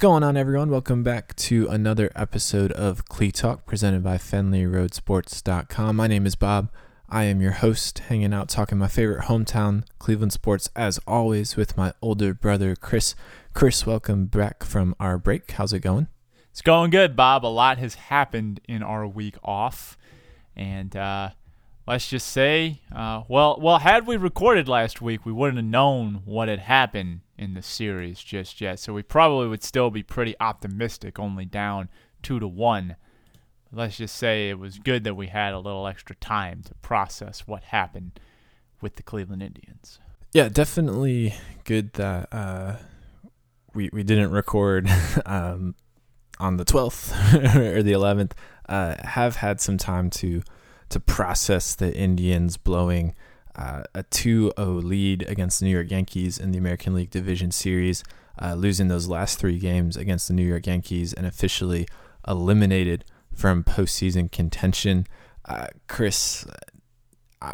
What's going on, everyone? Welcome back to another episode of Clee Talk presented by FenleyRoadSports.com. My name is Bob. I am your host, hanging out talking my favorite hometown, Cleveland sports, as always, with my older brother, Chris. Chris, welcome back from our break. How's it going? It's going good, Bob. A lot has happened in our week off. And uh, let's just say, uh, well, well, had we recorded last week, we wouldn't have known what had happened in the series just yet. So we probably would still be pretty optimistic, only down two to one. Let's just say it was good that we had a little extra time to process what happened with the Cleveland Indians. Yeah, definitely good that uh, we we didn't record um, on the twelfth or the eleventh. Uh, have had some time to to process the Indians blowing uh, a 2 0 lead against the New York Yankees in the American League Division Series, uh, losing those last three games against the New York Yankees and officially eliminated from postseason contention. Uh, Chris, I,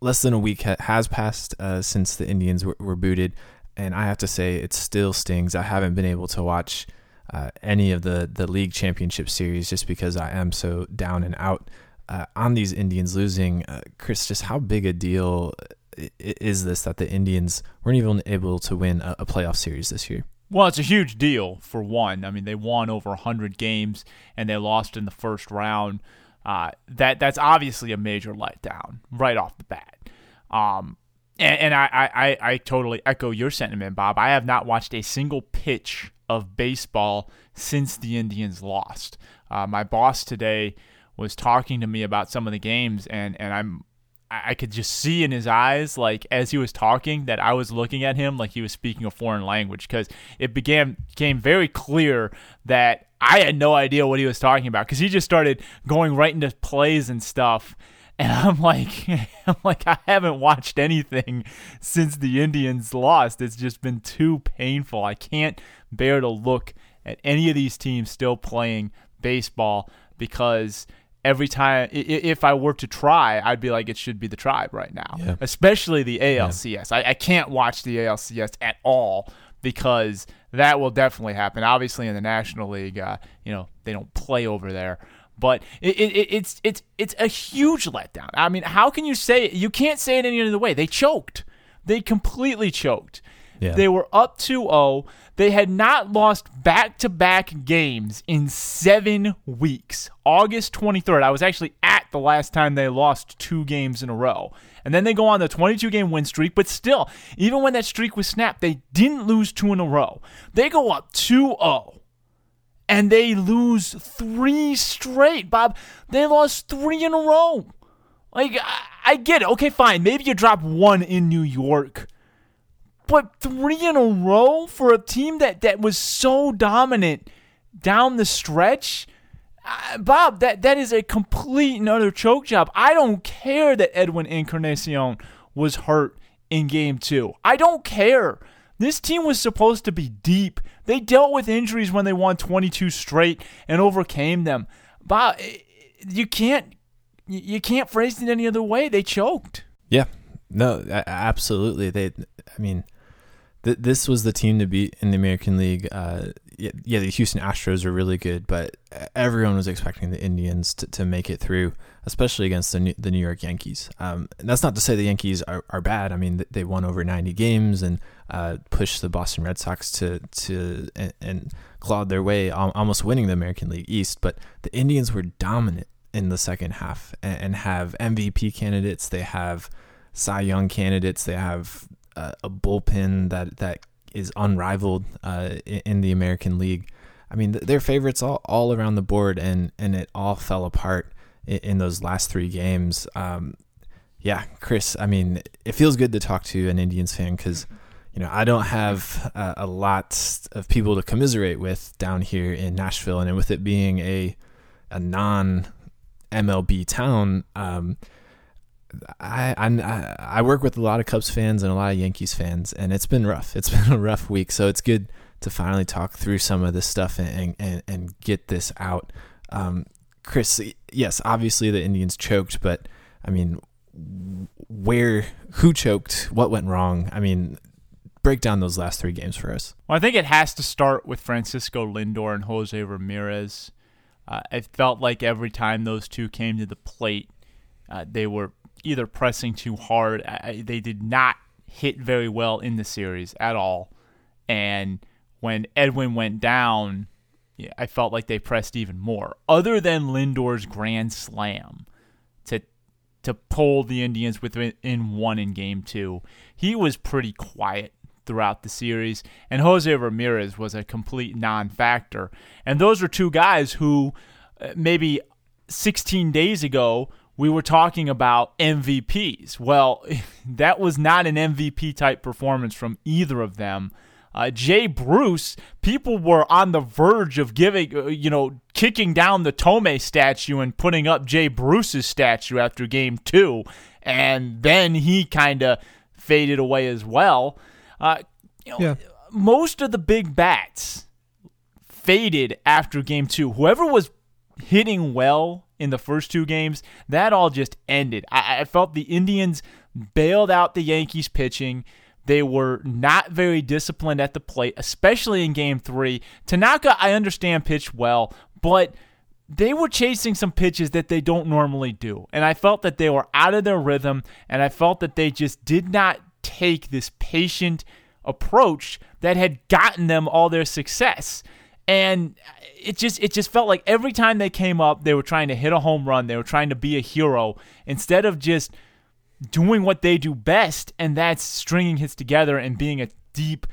less than a week ha- has passed uh, since the Indians were, were, booted, and I have to say it still stings. I haven't been able to watch uh, any of the the league championship series just because I am so down and out uh, on these Indians losing, uh, Chris, just how big a deal is this that the Indians weren't even able to win a, a, playoff series this year? Well, it's a huge deal for one. I mean, they won over 100 games and they lost in the first round. Uh, that that's obviously a major letdown right off the bat. Um, and, and I, I, I totally echo your sentiment, Bob. I have not watched a single pitch of baseball since the Indians lost. Uh, my boss today was talking to me about some of the games, and and I'm I could just see in his eyes, like as he was talking, that I was looking at him like he was speaking a foreign language because it began became very clear that I had no idea what he was talking about because he just started going right into plays and stuff. And I'm like, I'm like, I haven't watched anything since the Indians lost. It's just been too painful. I can't bear to look at any of these teams still playing baseball because every time if I were to try, I'd be like, it should be the tribe right now, yeah. especially the ALCS. Yeah. I, I can't watch the ALCS at all because that will definitely happen. Obviously, in the National League, uh, you know they don't play over there, but it, it, it's it's it's a huge letdown. I mean, how can you say you can't say it any other way? They choked. They completely choked. Yeah. They were up 2-0. They had not lost back to back games in seven weeks. August 23rd, I was actually at the last time they lost two games in a row. And then they go on the 22 game win streak, but still, even when that streak was snapped, they didn't lose two in a row. They go up 2 0 and they lose three straight, Bob. They lost three in a row. Like, I, I get it. Okay, fine. Maybe you drop one in New York but three in a row for a team that, that was so dominant down the stretch. Uh, Bob, that, that is a complete and utter choke job. I don't care that Edwin Encarnacion was hurt in game two. I don't care. This team was supposed to be deep. They dealt with injuries when they won 22 straight and overcame them. Bob, eh, you can't you can't phrase it any other way. They choked. Yeah. No, absolutely. They I mean, th- this was the team to beat in the American League. Uh, yeah, yeah, the Houston Astros are really good, but everyone was expecting the Indians to, to make it through, especially against the New, the New York Yankees. Um, that's not to say the Yankees are, are bad. I mean, they won over 90 games and uh, pushed the Boston Red Sox to to and, and clawed their way, almost winning the American League East. But the Indians were dominant in the second half and, and have MVP candidates. They have Cy Young candidates. They have a, a bullpen that that is unrivaled uh, in the American League. I mean, they're favorites all, all around the board, and and it all fell apart in, in those last three games. Um, yeah, Chris. I mean, it feels good to talk to an Indians fan because you know I don't have uh, a lot of people to commiserate with down here in Nashville, and with it being a a non MLB town. Um, I, I I work with a lot of Cubs fans and a lot of Yankees fans, and it's been rough. It's been a rough week, so it's good to finally talk through some of this stuff and and, and get this out. Um, Chris, yes, obviously the Indians choked, but I mean, where who choked? What went wrong? I mean, break down those last three games for us. Well, I think it has to start with Francisco Lindor and Jose Ramirez. Uh, it felt like every time those two came to the plate, uh, they were either pressing too hard. I, they did not hit very well in the series at all. And when Edwin went down, I felt like they pressed even more. Other than Lindor's grand slam to to pull the Indians within one in game two, he was pretty quiet throughout the series. And Jose Ramirez was a complete non-factor. And those are two guys who uh, maybe 16 days ago we were talking about MVPs. Well, that was not an MVP type performance from either of them. Uh, Jay Bruce, people were on the verge of giving, uh, you know, kicking down the Thome statue and putting up Jay Bruce's statue after game two. And then he kind of faded away as well. Uh, you know, yeah. Most of the big bats faded after game two. Whoever was hitting well in the first two games, that all just ended. I, I felt the Indians bailed out the Yankees pitching. They were not very disciplined at the plate, especially in game three. Tanaka, I understand, pitched well, but they were chasing some pitches that they don't normally do. And I felt that they were out of their rhythm, and I felt that they just did not take this patient approach that had gotten them all their success. And it just it just felt like every time they came up, they were trying to hit a home run. They were trying to be a hero instead of just – doing what they do best, and that's stringing hits together and being a deep,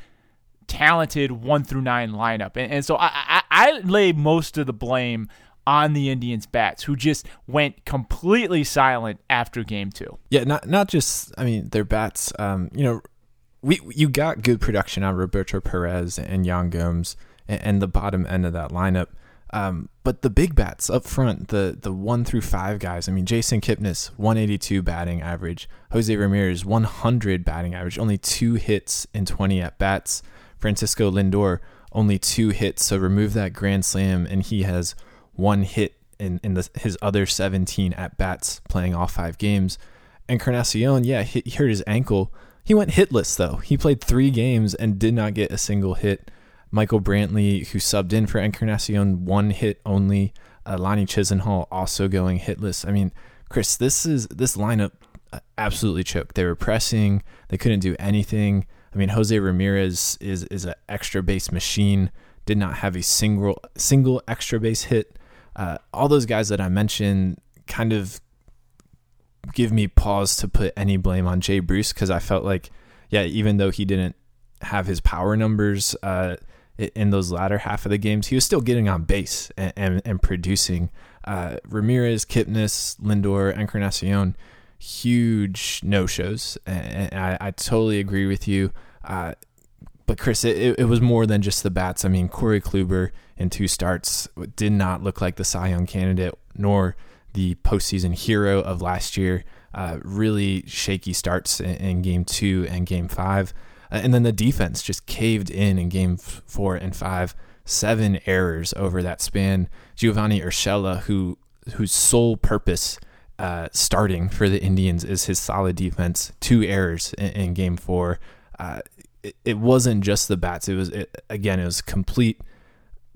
talented one through nine lineup. And, and so I, I, I lay most of the blame on the Indians bats who just went completely silent after game two. Yeah, not not just I mean their bats. Um, you know, we you got good production on Roberto Perez and Yan Gomes and, and the bottom end of that lineup. Um, but the big bats up front, the the one through five guys. I mean, Jason Kipnis, 182 batting average. Jose Ramirez, 100 batting average. Only two hits in 20 at bats. Francisco Lindor, only two hits. So remove that grand slam, and he has one hit in in the, his other 17 at bats, playing all five games. Encarnacion, yeah, he, he hurt his ankle. He went hitless though. He played three games and did not get a single hit. Michael Brantley, who subbed in for Encarnacion, one hit only. Uh, Lonnie Chisenhall also going hitless. I mean, Chris, this is this lineup uh, absolutely choked. They were pressing. They couldn't do anything. I mean, Jose Ramirez is is an extra base machine. Did not have a single single extra base hit. Uh, all those guys that I mentioned kind of give me pause to put any blame on Jay Bruce because I felt like, yeah, even though he didn't have his power numbers, uh, in those latter half of the games, he was still getting on base and, and, and producing. Uh, Ramirez, Kipnis, Lindor, Encarnacion, huge no shows. And, I, I, totally agree with you. Uh, but Chris, it, it was more than just the bats. I mean, Corey Kluber in two starts did not look like the Cy Young candidate, nor the postseason hero of last year. Uh, really shaky starts in, in game two and game five. Uh, and then the defense just caved in in game four and five, seven errors over that span. Giovanni Urshela, who whose sole purpose uh, starting for the Indians is his solid defense, two errors in, in game four. Uh, it, it, wasn't just the bats. It was it, again, it was complete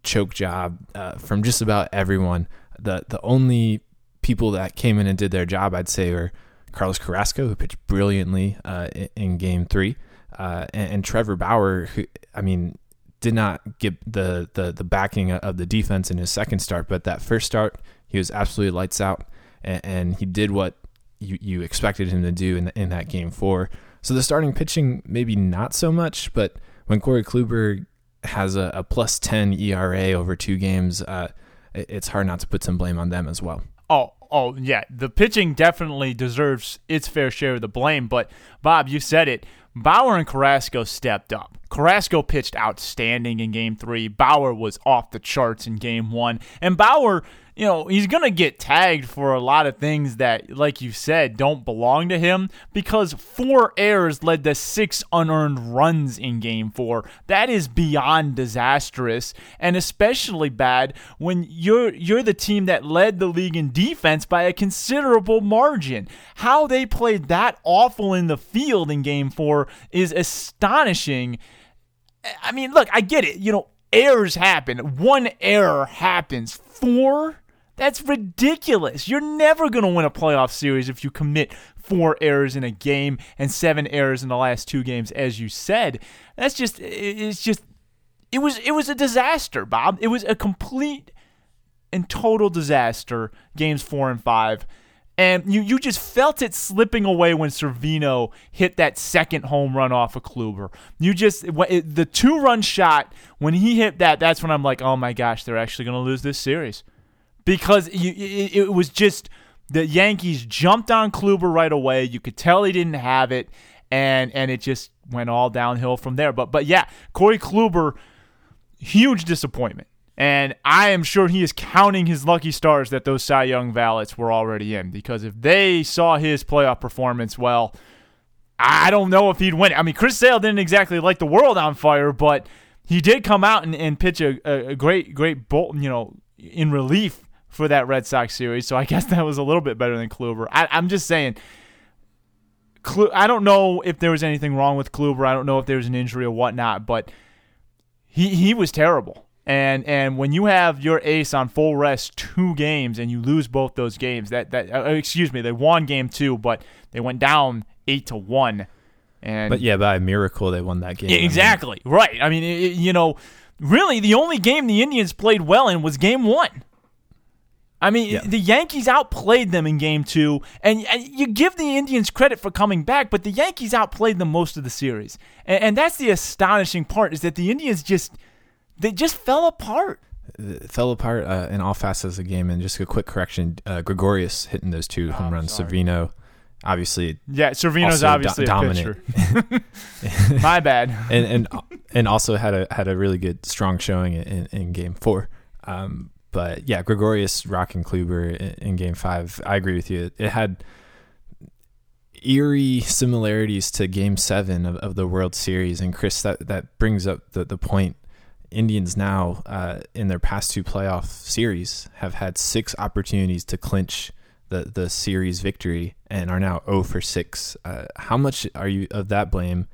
choke job uh, from just about everyone. The the only people that came in and did their job, I'd say, were Carlos Carrasco, who pitched brilliantly uh, in, in, game three, uh, and, and, Trevor Bauer, who I mean, did not get the, the the backing of the defense in his second start, but that first start he was absolutely lights out, and, and he did what you, you expected him to do in in that game four. So the starting pitching maybe not so much, but when Corey Kluber has a, a plus ten ERA over two games, uh, it's hard not to put some blame on them as well. Oh, oh yeah, the pitching definitely deserves its fair share of the blame. But Bob, you said it. Bauer and Carrasco stepped up. Carrasco pitched outstanding in game three. Bauer was off the charts in game one. And Bauer, you know, he's going to get tagged for a lot of things that, like you said, don't belong to him because four errors led to six unearned runs in game four. That is beyond disastrous and especially bad when you're you're the team that led the league in defense by a considerable margin. How they played that awful in the field in game four is astonishing I mean, look, I get it. You know, errors happen. One error happens. Four? That's ridiculous. You're never going to win a playoff series if you commit four errors in a game and seven errors in the last two games, as you said. That's just, it's just, it was, it was a disaster, Bob. It was a complete and total disaster, games four and five and you you just felt it slipping away when Severino hit that second home run off of Kluber. You just it, the two run shot when he hit that. That's when I'm like, oh my gosh, they're actually going to lose this series because you, it, it was just the Yankees jumped on Kluber right away. You could tell he didn't have it, and and it just went all downhill from there. But but yeah, Corey Kluber, huge disappointment. And I am sure he is counting his lucky stars that those Cy Young ballots were already in because if they saw his playoff performance, well, I don't know if he'd win. I mean, Chris Sale didn't exactly light the world on fire, but he did come out and, and pitch a, a great, great bolt, you know, in relief for that Red Sox series. So I guess that was a little bit better than Kluber. I, am just saying. I don't know if there was anything wrong with Kluber. I don't know if there was an injury or whatnot, but he he was terrible. And and when you have your ace on full rest two games and you lose both those games, that that uh, excuse me, they won game two, but they went down eight to one. And but yeah, by a miracle they won that game. Exactly I mean. right. I mean, it, you know, really the only game the Indians played well in was game one. I mean, yeah. the Yankees outplayed them in game two, and, and, you give the Indians credit for coming back, but the Yankees outplayed them most of the series. And, and that's the astonishing part is that the Indians just – they just fell apart. It fell apart uh, in all facets of the game. And just a quick correction: uh, Gregorius hitting those two home runs. Severino, obviously, yeah, Severino's obviously do- dominant. My bad. and and and also had a had a really good strong showing in, in Game Four. Um, but yeah, Gregorius rocking Kluber in, in, Game Five. I agree with you. It, it had eerie similarities to Game Seven of, of the World Series. And Chris, that that brings up the the point Indians now, uh, in their past two playoff series, have had six opportunities to clinch the the series victory and are now 0 for 6. Uh, how much are you of that blame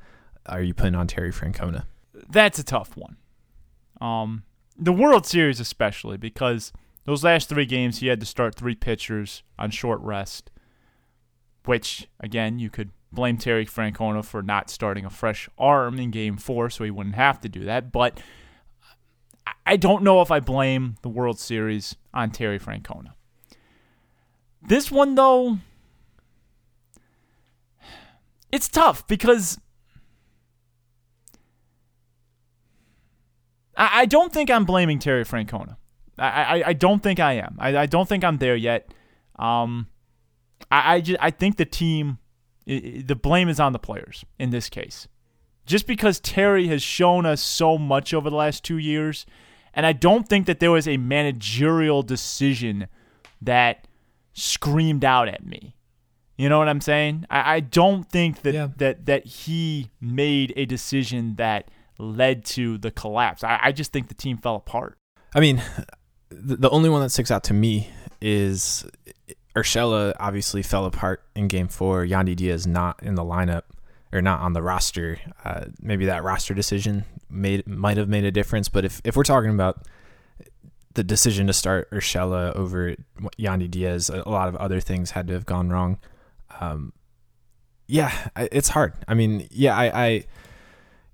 are you putting on Terry Francona? That's a tough one. Um, the World Series especially because those last three games he had to start three pitchers on short rest, which again you could blame Terry Francona for not starting a fresh arm in Game Four, so he wouldn't have to do that, but I don't know if I blame the World Series on Terry Francona. This one, though, it's tough because I, don't think I'm blaming Terry Francona. I, I, I don't think I am. I, I don't think I'm there yet. Um, I I, just, I think the team, the blame is on the players in this case. Just because Terry has shown us so much over the last two years and I don't think that there was a managerial decision that screamed out at me. You know what I'm saying? I, I don't think that, yeah. that that he made a decision that led to the collapse. I, I just think the team fell apart. I mean, the, the only one that sticks out to me is Urshela obviously fell apart in game four. Yandy Diaz not in the lineup or not on the roster. Uh, maybe that roster decision made might have made a difference. But if, if we're talking about the decision to start Urshela over Yandy Diaz, a lot of other things had to have gone wrong. Um, yeah, it's hard. I mean, yeah, I, I,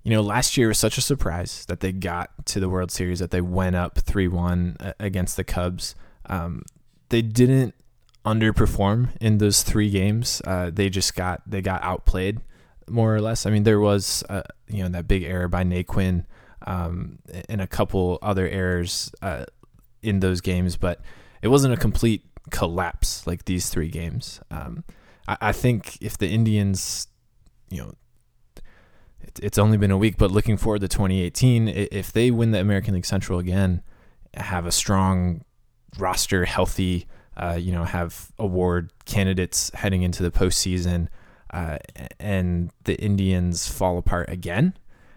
you know, last year was such a surprise that they got to the World Series that they went up three one against the Cubs. Um, they didn't underperform in those three games. Uh, they just got they got outplayed more or less. I mean, there was uh, you know that big error by Naquin um, and a couple other errors uh, in those games, but it wasn't a complete collapse like these three games. Um, I, I, think if the Indians, you know, it's only been a week, but looking forward to 2018, if they win the American League Central again, have a strong roster, healthy, uh, you know, have award candidates heading into the postseason, uh, and the Indians fall apart again,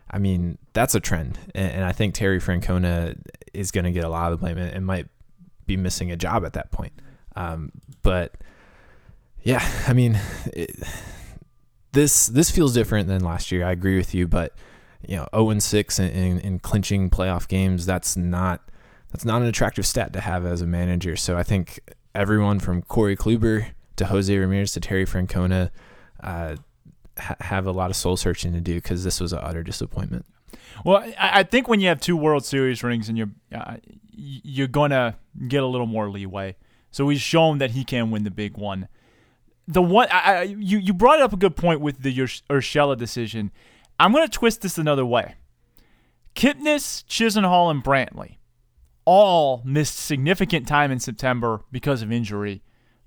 I mean, that's a trend. And, and I think Terry Francona is going to get a lot of the blame and, and, might be missing a job at that point. Um, but yeah, I mean, it, this this feels different than last year. I agree with you, but you know, 0 and 6 in, in, in clinching playoff games, that's not that's not an attractive stat to have as a manager. So I think everyone from Corey Kluber to Jose Ramirez to Terry Francona uh, ha- have a lot of soul searching to do because this was an utter disappointment. Well, I, I think when you have two World Series rings and you're uh, you're gonna get a little more leeway. So he's shown that he can win the big one. The one I, I, you you brought up a good point with the Urshela decision. I'm gonna twist this another way. Kipnis, Chisenhall, and Brantley all missed significant time in September because of injury.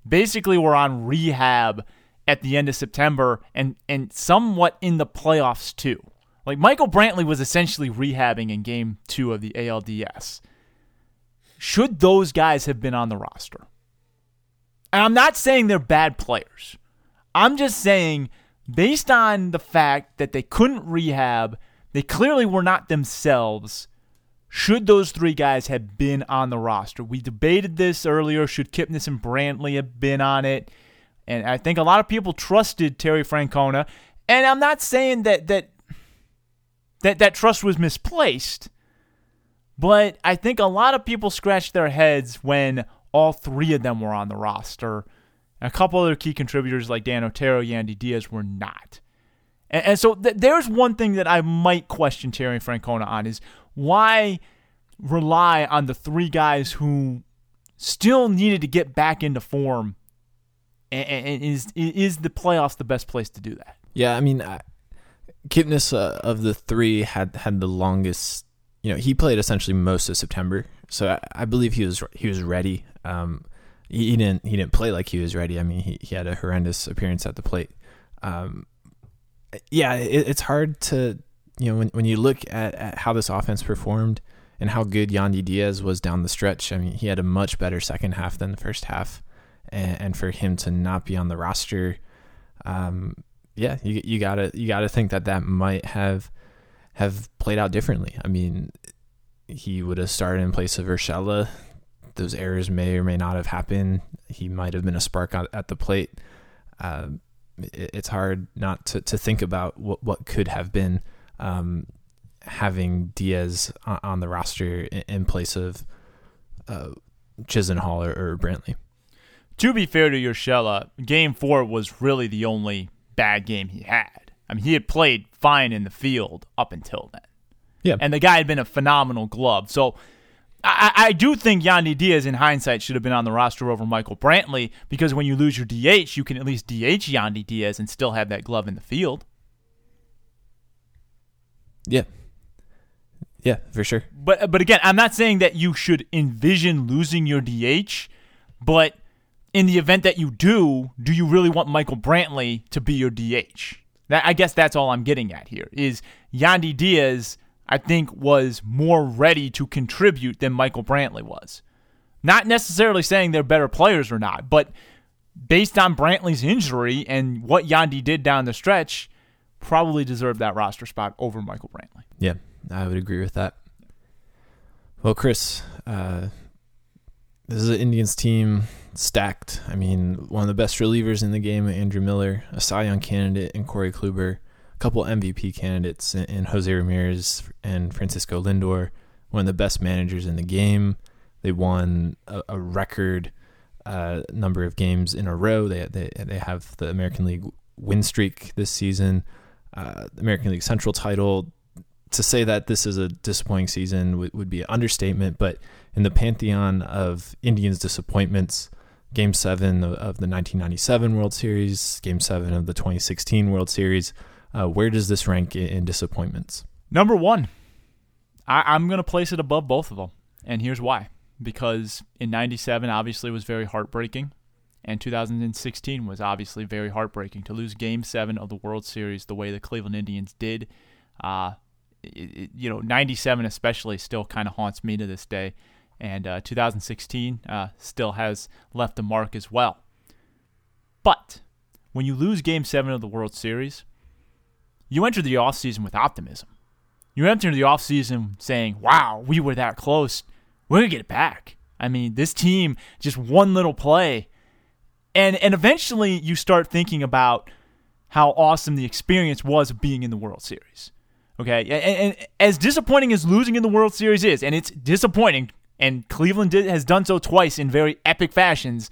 Basically, were on rehab at the end of September and, and somewhat in the playoffs too. Like Michael Brantley was essentially rehabbing in game two of the ALDS. Should those guys have been on the roster? And I'm not saying they're bad players. I'm just saying, based on the fact that they couldn't rehab, they clearly were not themselves should those three guys have been on the roster? We debated this earlier. Should Kipnis and Brantley have been on it? And I think a lot of people trusted Terry Francona. And I'm not saying that that that, that trust was misplaced, but I think a lot of people scratched their heads when all three of them were on the roster. A couple other key contributors like Dan Otero, Yandy Diaz were not. And, and so th- there's one thing that I might question Terry Francona on is why rely on the three guys who still needed to get back into form? And, is is the playoffs the best place to do that? Yeah, I mean, uh, Kipnis uh, of the three had had the longest. You know, he played essentially most of September, so I, I believe he was he was ready. Um, he, he, didn't he didn't play like he was ready. I mean, he, he had a horrendous appearance at the plate. Um, yeah, it, it's hard to you know, when, when you look at, at how this offense performed and how good Yandy Diaz was down the stretch, I mean, he had a much better second half than the first half. And, and for him to not be on the roster, um, yeah, you, you gotta you gotta think that that might have have played out differently. I mean, he would have started in place of Urshela. Those errors may or may not have happened. He might have been a spark at the plate. Uh, it, it's hard not to, to think about what, what could have been um, having Diaz on the roster in place of uh, Chisenhall or, or Brantley. To be fair to Urshela, Game Four was really the only bad game he had. I mean, he had played fine in the field up until then. Yeah, and the guy had been a phenomenal glove. So. I, I do think Yandy Diaz, in hindsight, should have been on the roster over Michael Brantley because when you lose your DH, you can at least DH Yandy Diaz and still have that glove in the field. Yeah. Yeah, for sure. But but again, I'm not saying that you should envision losing your DH, but in the event that you do, do you really want Michael Brantley to be your DH? That, I guess that's all I'm getting at here. Is Yandy Diaz, I think, was more ready to contribute than Michael Brantley was. Not necessarily saying they're better players or not, but based on Brantley's injury and what Yandy did down the stretch, probably deserved that roster spot over Michael Brantley. Yeah, I would agree with that. Well, Chris, uh, this is an Indians team stacked. I mean, one of the best relievers in the game, Andrew Miller, a Cy Young candidate and Corey Kluber, a couple MVP candidates in Jose Ramirez and Francisco Lindor, one of the best managers in the game. They won a, a record uh, number of games in a row. They, they they have the American League win streak this season uh, American League Central title. To say that this is a disappointing season would, would be an understatement, but in the pantheon of Indians' disappointments, Game 7 of, of the 1997 World Series, Game 7 of the 2016 World Series, uh, where does this rank in, in disappointments? Number one. I, I'm going to place it above both of them. And here's why. Because in 97, obviously, was very heartbreaking. And 2016 was obviously very heartbreaking to lose Game 7 of the World Series the way the Cleveland Indians did. Uh, it, it, you know, 97 especially still kind of haunts me to this day. And uh, 2016 uh, still has left a mark as well. But when you lose game seven of the World Series, you enter the offseason with optimism. You enter the offseason saying, wow, we were that close. We're going to get it back. I mean, this team, just one little play. And, and eventually you start thinking about how awesome the experience was of being in the World Series. Okay. And, and as disappointing as losing in the World Series is, and it's disappointing, and Cleveland did, has done so twice in very epic fashions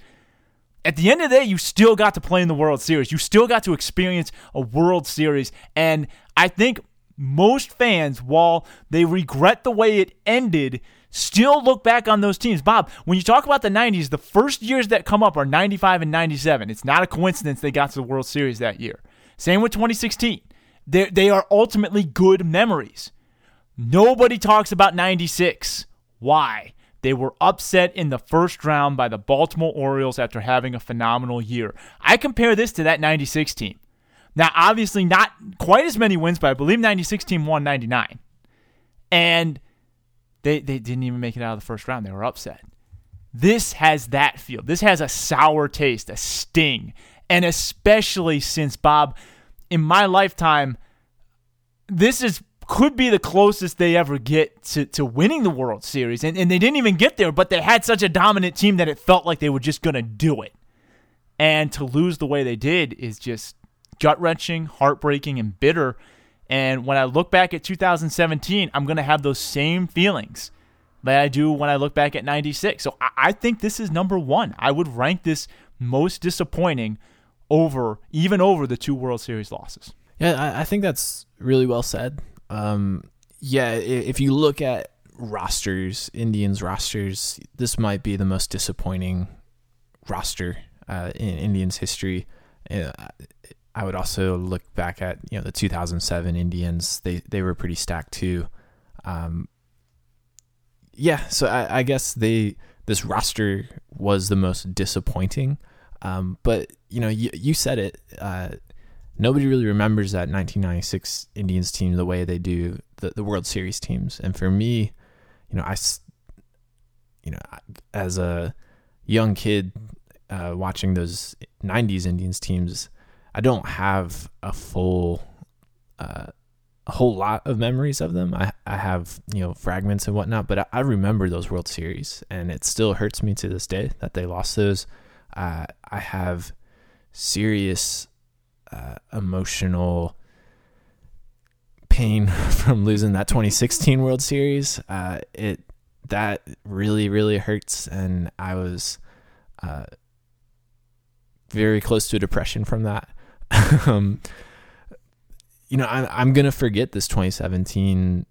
at the end of the day, you still got to play in the World Series. You still got to experience a World Series. And I think most fans, while they regret the way it ended, still look back on those teams. Bob, when you talk about the 90s, the first years that come up are 95 and 97. It's not a coincidence they got to the World Series that year. Same with 2016. They're, they are ultimately good memories. Nobody talks about 96. Why? They were upset in the first round by the Baltimore Orioles after having a phenomenal year. I compare this to that 96 team. Now, obviously, not quite as many wins, but I believe 96 team won 99. And they, they didn't even make it out of the first round. They were upset. This has that feel. This has a sour taste, a sting. And especially since, Bob, in my lifetime, this is could be the closest they ever get to, to winning the World Series. And, and they didn't even get there, but they had such a dominant team that it felt like they were just going to do it. And to lose the way they did is just gut wrenching, heartbreaking, and bitter. And when I look back at 2017, I'm going to have those same feelings that I do when I look back at 96. So I, I think this is number one. I would rank this most disappointing over, even over the two World Series losses. Yeah, I, I think that's really well said. Um, yeah, if you look at rosters, Indians rosters, this might be the most disappointing roster uh, in Indians history. I would also look back at you know the 2007 Indians. They they were pretty stacked too. Um, yeah, so I, I, guess they this roster was the most disappointing. Um, but you know, you, you said it. Uh, nobody really remembers that 1996 Indians team the way they do the, the World Series teams. And for me, you know, I, you know, as a young kid uh, watching those 90s Indians teams, I don't have a full, uh, a whole lot of memories of them. I, I have, you know, fragments and whatnot, but I, I remember those World Series and it still hurts me to this day that they lost those. Uh, I have serious uh, emotional pain from losing that 2016 World Series. Uh, it that really really hurts, and I was uh, very close to depression from that. um, you know, I'm I'm gonna forget this 2017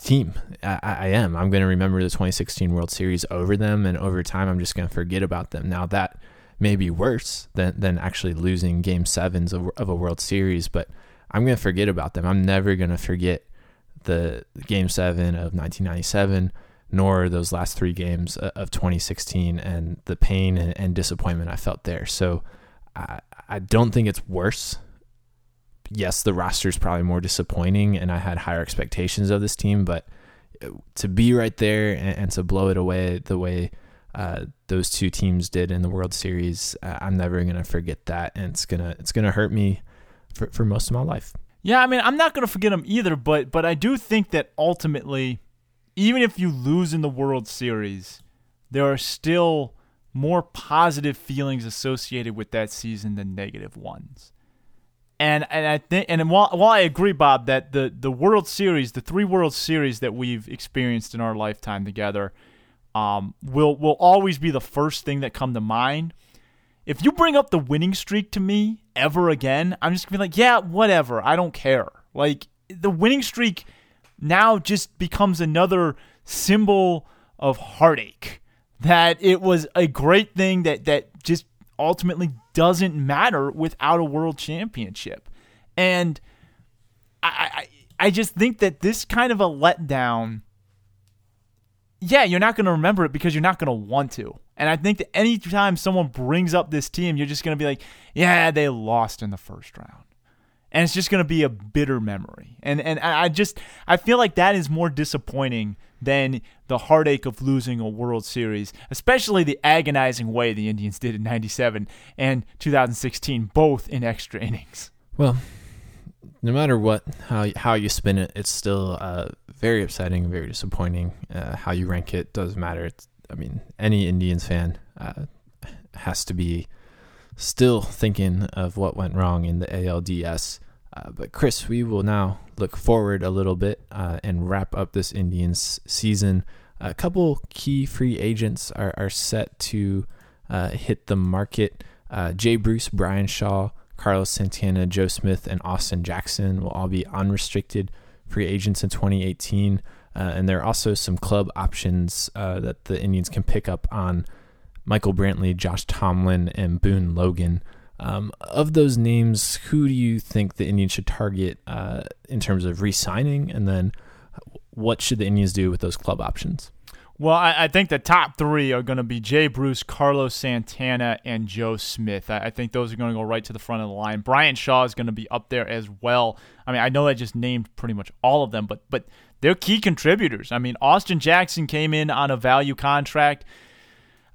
team. I, I am. I'm gonna remember the 2016 World Series over them, and over time, I'm just gonna forget about them. Now that maybe worse than than actually losing game sevens of, of a World Series. But I'm gonna forget about them. I'm never gonna forget the game seven of 1997, nor those last three games of 2016 and the pain and, and disappointment I felt there. So I I don't think it's worse. Yes, the roster is probably more disappointing, and I had higher expectations of this team, but uh, to be right there and, and to blow it away the way uh, those two teams did in the World Series. Uh, I'm never gonna forget that, and it's gonna it's gonna hurt me for, for most of my life. Yeah, I mean, I'm not gonna forget them either, but but I do think that ultimately, even if you lose in the World Series, there are still more positive feelings associated with that season than negative ones. And and I think and while while I agree, Bob, that the the World Series, the three World Series that we've experienced in our lifetime together um, will will always be the first thing that come to mind. If you bring up the winning streak to me ever again, I'm just gonna be like, yeah, whatever. I don't care. Like the winning streak now just becomes another symbol of heartache. That it was a great thing that that just ultimately doesn't matter without a world championship. And I, I I just think that this kind of a letdown yeah, you're not going to remember it because you're not going to want to. And I think that anytime someone brings up this team, you're just going to be like, yeah, they lost in the first round. and it's just going to be a bitter memory. And and I just I feel like that is more disappointing than the heartache of losing a World Series, especially the agonizing way the Indians did in 97 and 2016 both in extra innings. Well, no matter what how how you spin it, it's still uh, very upsetting, very disappointing. Uh, how you rank it doesn't matter. It's, I mean, any Indians fan uh, has to be still thinking of what went wrong in the ALDS. Uh, but Chris, we will now look forward a little bit uh, and wrap up this Indians season. A couple key free agents are, are set to uh, hit the market. Jay Bruce, Bryan Shaw, Carlos Santana, Joe Smith, and Austin Jackson will all be unrestricted free agents in 2018. Uh, and there are also some club options uh, that the Indians can pick up on Michael Brantley, Josh Tomlin, and Boone Logan. Um, of those names, who do you think the Indians should target uh, in terms of re-signing, and then what should the Indians do with those club options? Well, I, I think the top three are going to be Jay Bruce, Carlos Santana, and Joe Smith. I, I think those are going to go right to the front of the line. Bryan Shaw is going to be up there as well. I mean, I know I just named pretty much all of them, but but they're key contributors. I mean, Austin Jackson came in on a value contract.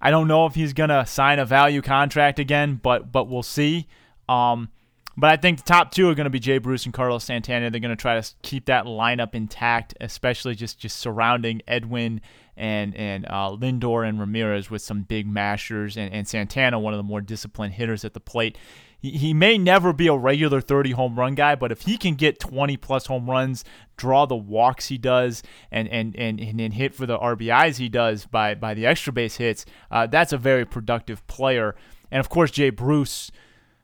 I don't know if he's gonna sign a value contract again, but but we'll see. Um, but I think the top two are going to be Jay Bruce and Carlos Santana. They're going to try to keep that lineup intact, especially just just surrounding Edwin and and uh, Lindor and Ramirez with some big mashers, and, and Santana, one of the more disciplined hitters at the plate he may never be a regular 30 home run guy, but if he can get 20 plus home runs, draw the walks he does, and and and, and hit for the RBIs he does by by the extra base hits, uh, that's a very productive player. And of course, Jay Bruce,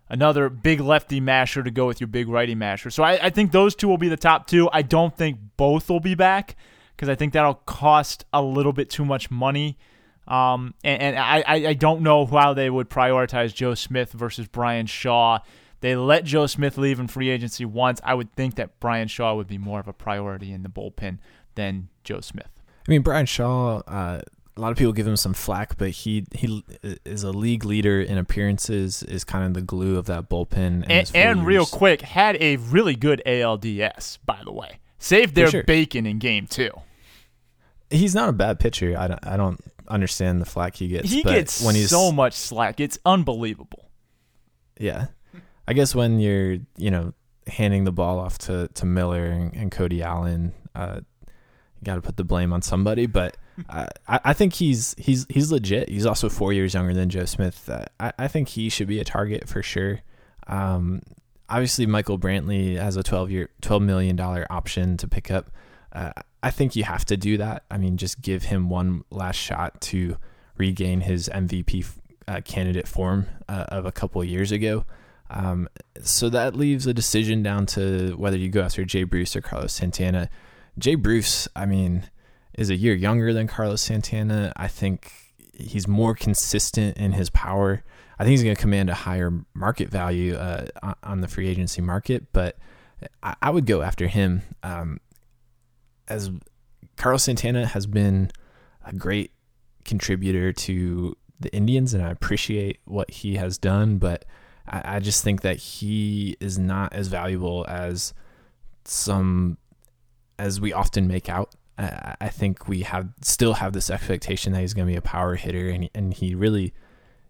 another big lefty masher to go with your big righty masher. So I, I think those two will be the top two. I don't think both will be back because I think that'll cost a little bit too much money. Um, and, and I, I don't know how they would prioritize Joe Smith versus Bryan Shaw. They let Joe Smith leave in free agency once. I would think that Bryan Shaw would be more of a priority in the bullpen than Joe Smith. I mean, Bryan Shaw. Uh, a lot of people give him some flack, but he he is a league leader in appearances. Is kind of the glue of that bullpen. And, and real quick, had a really good ALDS, by the way. Saved their sure. bacon in game two. He's not a bad pitcher. I don't. I don't understand the flack he gets. He gets when he's, so much slack. It's unbelievable. Yeah, I guess when you're you know handing the ball off to to Miller and, and Cody Allen, uh, you got to put the blame on somebody. But I, I think he's he's he's legit. He's also four years younger than Joe Smith. Uh, I, I think he should be a target for sure. Um, obviously, Michael Brantley has a twelve year twelve million dollar option to pick up. Uh, I think you have to do that. I mean, just give him one last shot to regain his MVP uh, candidate form uh, of a couple of years ago. Um, so that leaves a decision down to whether you go after Jay Bruce or Carlos Santana. Jay Bruce, I mean, is a year younger than Carlos Santana. I think he's more consistent in his power. I think he's going to command a higher market value uh, on the free agency market, but I, would go after him. Um, as Carlos Santana has been a great contributor to the Indians, and I appreciate what he has done, but I, I just think that he is not as valuable as some as we often make out. I, think we have still have this expectation that he's going to be a power hitter, and and he really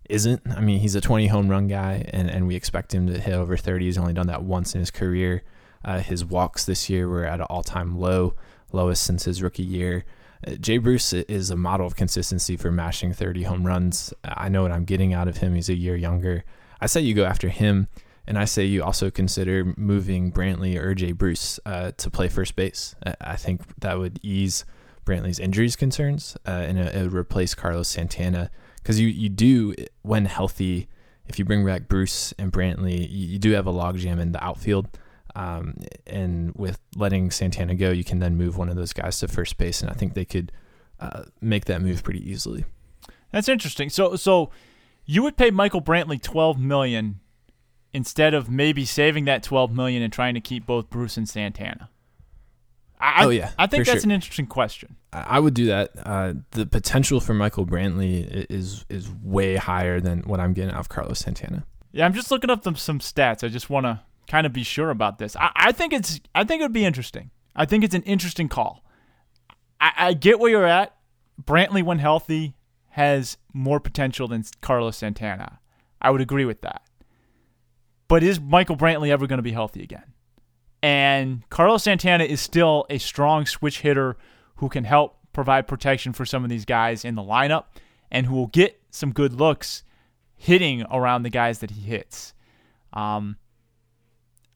isn't. I mean, he's a 20 home run guy, and, and we expect him to hit over 30. He's only done that once in his career. Uh, his walks this year were at an all time low lowest since his rookie year. Uh, Jay Bruce is a model of consistency for mashing 30 home runs. I know what I'm getting out of him. He's a year younger. I say you go after him, and I say you also consider moving Brantley or Jay Bruce uh, to play first base. I think that would ease Brantley's injuries concerns, uh, and it, it, would replace Carlos Santana because you you do when healthy. If you bring back Bruce and Brantley, you, you do have a logjam in the outfield. Um, and with letting Santana go, you can then move one of those guys to first base, and I think they could uh, make that move pretty easily. That's interesting. So, so you would pay Michael Brantley twelve million instead of maybe saving that twelve million and trying to keep both Bruce and Santana. I, oh yeah, I think that's sure. an interesting question. I would do that. Uh, the potential for Michael Brantley is is way higher than what I'm getting out of Carlos Santana. Yeah, I'm just looking up some some stats. I just want to kind of be sure about this. I, I think it's I think it would be interesting. I think it's an interesting call. I, I get where you're at. Brantley, when healthy, has more potential than Carlos Santana. I would agree with that. But is Michael Brantley ever going to be healthy again? And Carlos Santana is still a strong switch hitter who can help provide protection for some of these guys in the lineup and who will get some good looks hitting around the guys that he hits. Um,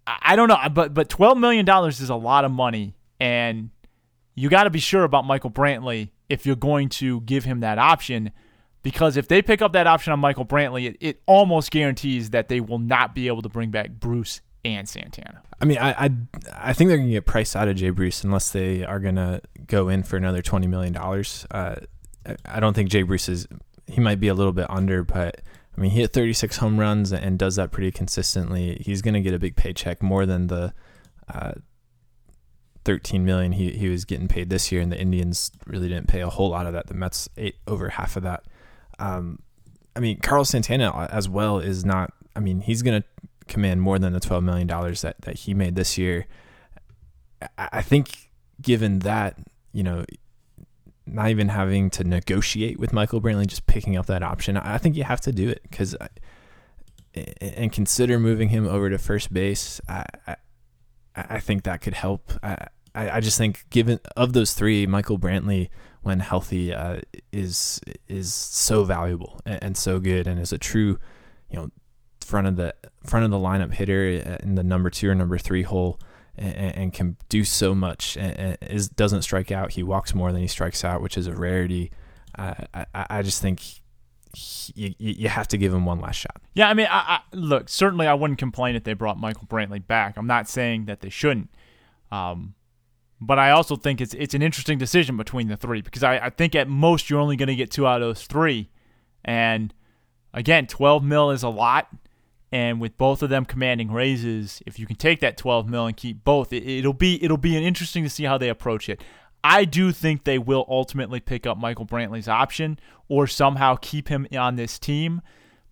I don't know, but but twelve million dollars is a lot of money, and you got to be sure about Michael Brantley if you're going to give him that option, because if they pick up that option on Michael Brantley, it, it almost guarantees that they will not be able to bring back Bruce and Santana. I mean, I I, I think they're to get priced out of Jay Bruce unless they are going to go in for another twenty million dollars. Uh, I don't think Jay Bruce is. He might be a little bit under, but I mean, he hit 36 home runs and does that pretty consistently. He's going to get a big paycheck, more than the uh, 13 million he he was getting paid this year, and the Indians really didn't pay a whole lot of that. The Mets ate over half of that. Um, I mean, Carlos Santana as well is not. I mean, he's going to command more than the 12 million dollars that that he made this year. I, I think, given that, you know, not even having to negotiate with Michael Brantley, just picking up that option. I think you have to do it because, and consider moving him over to first base. I, I, I think that could help. I, I just think given of those three, Michael Brantley, when healthy, uh, is is so valuable and, and so good, and is a true, you know, front of the front of the lineup hitter in the number two or number three hole and, and can do so much and, is doesn't strike out. He walks more than he strikes out, which is a rarity. Uh, I, I just think you, you have to give him one last shot. Yeah, I mean, I, I, look, certainly I wouldn't complain if they brought Michael Brantley back. I'm not saying that they shouldn't. Um, but I also think it's it's an interesting decision between the three because I, I think at most you're only going to get two out of those three. And again, 12 mil is a lot. And with both of them commanding raises, if you can take that 12 mil and keep both, it, will be it'll be interesting to see how they approach it. I do think they will ultimately pick up Michael Brantley's option or somehow keep him on this team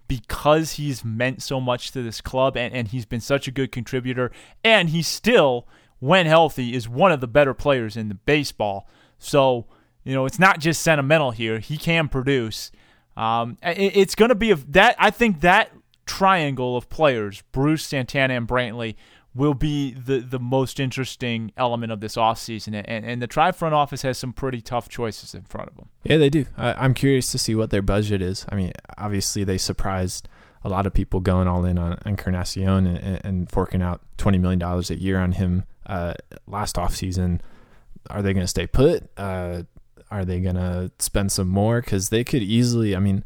because he's meant so much to this club and, and he's been such a good contributor. And he still, when healthy, is one of the better players in the baseball. So, you know, it's not just sentimental here. He can produce. Um, it, it's going to be a, that. I think that triangle of players, Bruce, Santana, and Brantley, will be the, the most interesting element of this offseason. And, and the Tribe front office has some pretty tough choices in front of them. Yeah, they do. I, am curious to see what their budget is. I mean, obviously, they surprised a lot of people going all in on Encarnacion and, and forking out $20 million a year on him uh, last offseason. Are they going to stay put? Uh, are they going to spend some more? Because they could easily, I mean,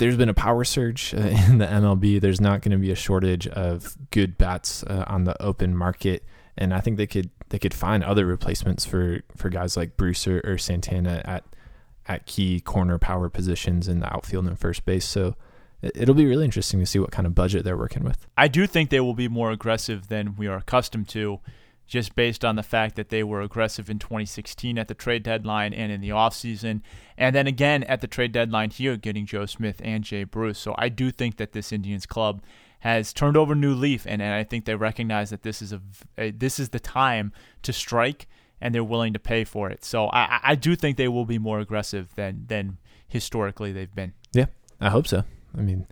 there's been a power surge uh, in the MLB. There's not going to be a shortage of good bats uh, on the open market, and I think they could they could find other replacements for for guys like Bruce or, or Santana at at key corner power positions in the outfield and first base. So it'll be really interesting to see what kind of budget they're working with. I do think they will be more aggressive than we are accustomed to just based on the fact that they were aggressive in 2016 at the trade deadline and in the offseason. And then again at the trade deadline here, getting Joe Smith and Jay Bruce. So I do think that this Indians club has turned over a new leaf, and, and I think they recognize that this is a, a this is the time to strike, and they're willing to pay for it. So I, I do think they will be more aggressive than than historically they've been. Yeah, I hope so. I mean,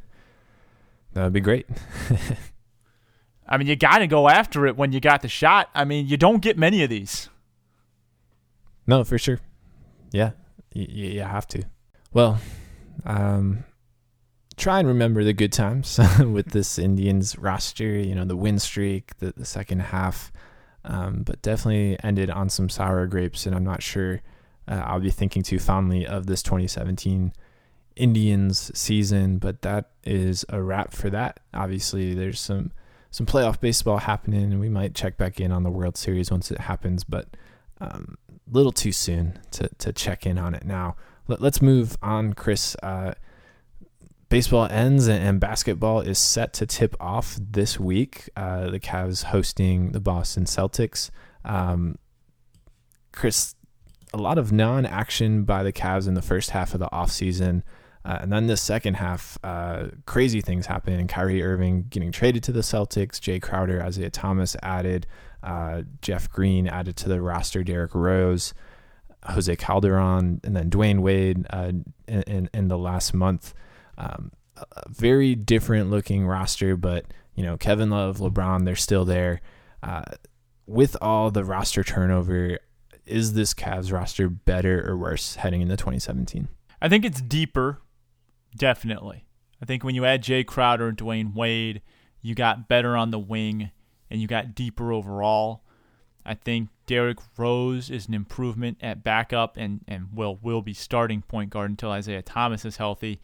that would be great. I mean, you got to go after it when you got the shot. I mean, you don't get many of these. No, for sure. Yeah, you, you have to. Well, um, try and remember the good times with this Indians roster. You know, the win streak, the, the second half, um, but definitely ended on some sour grapes. And I'm not sure uh, I'll be thinking too fondly of this 2017 Indians season. But that is a wrap for that. Obviously, there's some some playoff baseball happening, and we might check back in on the World Series once it happens, but um, a little too soon to to check in on it now. Let, us move on, Chris. Uh, baseball ends and, and, basketball is set to tip off this week. Uh, the Cavs hosting the Boston Celtics. Um, Chris, a lot of non-action by the Cavs in the first half of the offseason. Uh, and then the second half, uh, crazy things happen. Kyrie Irving getting traded to the Celtics, Jae Crowder, Isaiah Thomas added, uh, Jeff Green added to the roster, Derrick Rose, Jose Calderon, and then Dwyane Wade uh, in, in, the last month. Um, a very different looking roster, but you know Kevin Love, LeBron, they're still there. Uh, with all the roster turnover, is this Cavs roster better or worse heading into 2017? I think it's deeper, definitely. I think when you add Jae Crowder and Dwyane Wade, you got better on the wing and you got deeper overall. I think Derrick Rose is an improvement at backup and, and will will be starting point guard until Isaiah Thomas is healthy.